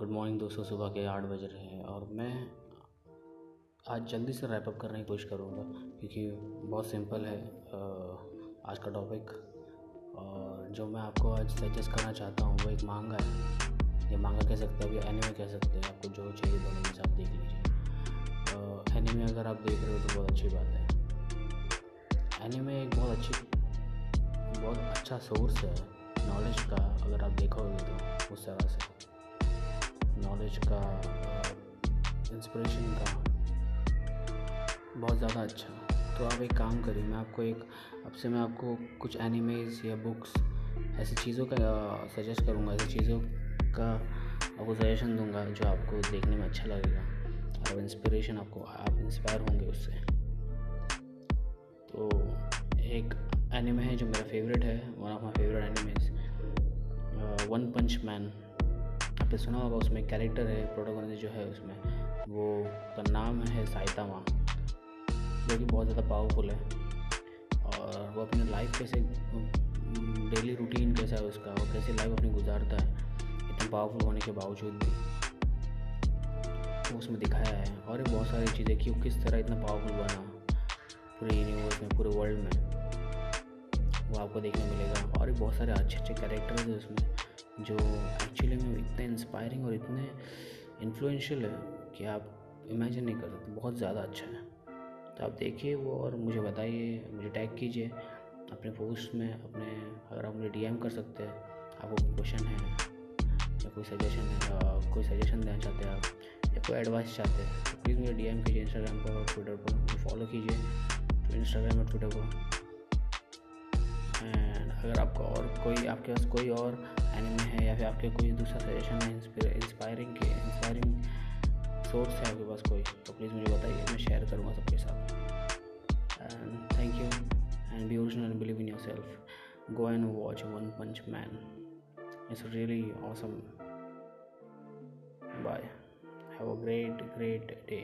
Good morning दोस्तों, सुबह के आठ बज रहे हैं और मैं आज जल्दी से रैप अप करने की कोशिश करूँगा क्योंकि बहुत सिंपल है आज का टॉपिक और जो मैं आपको आज सजेस्ट करना चाहता हूँ, वो एक मांगा है। ये मांगा कह सकते हैं अभी एनिमे कह सकते हैं, आपको जो चाहिए दोनों में आप देख लीजिए। एनिमे अगर आप देख रहे हो तो बहुत अच्छी बात है। एनिमे एक बहुत अच्छी, बहुत अच्छा सोर्स है नॉलेज का, अगर आप देखोगे तो उस तरह से। नॉलेज का इंस्पिरेशन का बहुत ज़्यादा अच्छा तो आप एक काम करिए, मैं आपको एक, अब से मैं आपको कुछ एनिमेज या बुक्स ऐसी चीज़ों का सजेस्ट करूँगा, ऐसी चीज़ों का आपको सजेशन दूँगा जो आपको देखने में अच्छा लगेगा और इंस्पिरेशन आपको, आप इंस्पायर होंगे उससे। तो एक एनिमे है जो मेरा फेवरेट है one of my favourite animes one punch man आपने सुना होगा, उसमें कैरेक्टर है प्रोटोगोनिस्ट जो है उसमें। वो का नाम है साइतामा, जो कि बहुत ज़्यादा पावरफुल है। और वो अपनी लाइफ कैसे डेली रूटीन कैसा है उसका वो कैसे लाइफ अपनी गुजारता है, इतना पावरफुल होने के बावजूद भी। उसमें दिखाया है, और बहुत सारी चीज़ें कि वो किस तरह इतना पावरफुल बना, पूरे यूनिवर्स में, पूरे वर्ल्ड में। वो आपको देखने मिलेगा, और भी बहुत सारे अच्छे अच्छे कैरेक्टर्स हैं उसमें, जो एक्चुअली में इतने इंस्पायरिंग और इतने इन्फ्लुएंशियल है कि आप इमेजिन नहीं कर सकते। बहुत ज़्यादा अच्छा है। तो आप देखिए वो और मुझे बताइए, मुझे टैग कीजिए। अपने पोस्ट में, अपने, अगर आप मुझे डीएम कर सकते हैं आपको क्वेश्चन है, या कोई सजेशन है कोई सजेशन देना चाहते हैं आप, या कोई एडवाइस चाहते हैं तो प्लीज़ मुझे डीएम कीजिए इंस्टाग्राम पर और ट्विटर पर। फॉलो कीजिए तो इंस्टाग्राम और ट्विटर पर। एंड अगर आपका और कोई, आपके पास कोई और एनिमे है या फिर आपके कोई दूसरा सजेशन है इंस्पायरिंग के इंस्पायरिंग सोर्स है आपके पास कोई तो प्लीज़ मुझे बताइए, मैं शेयर करूँगा सबके साथ। Thank you and be original believe in yourself go and watch one punch man it's really awesome bye have a great great day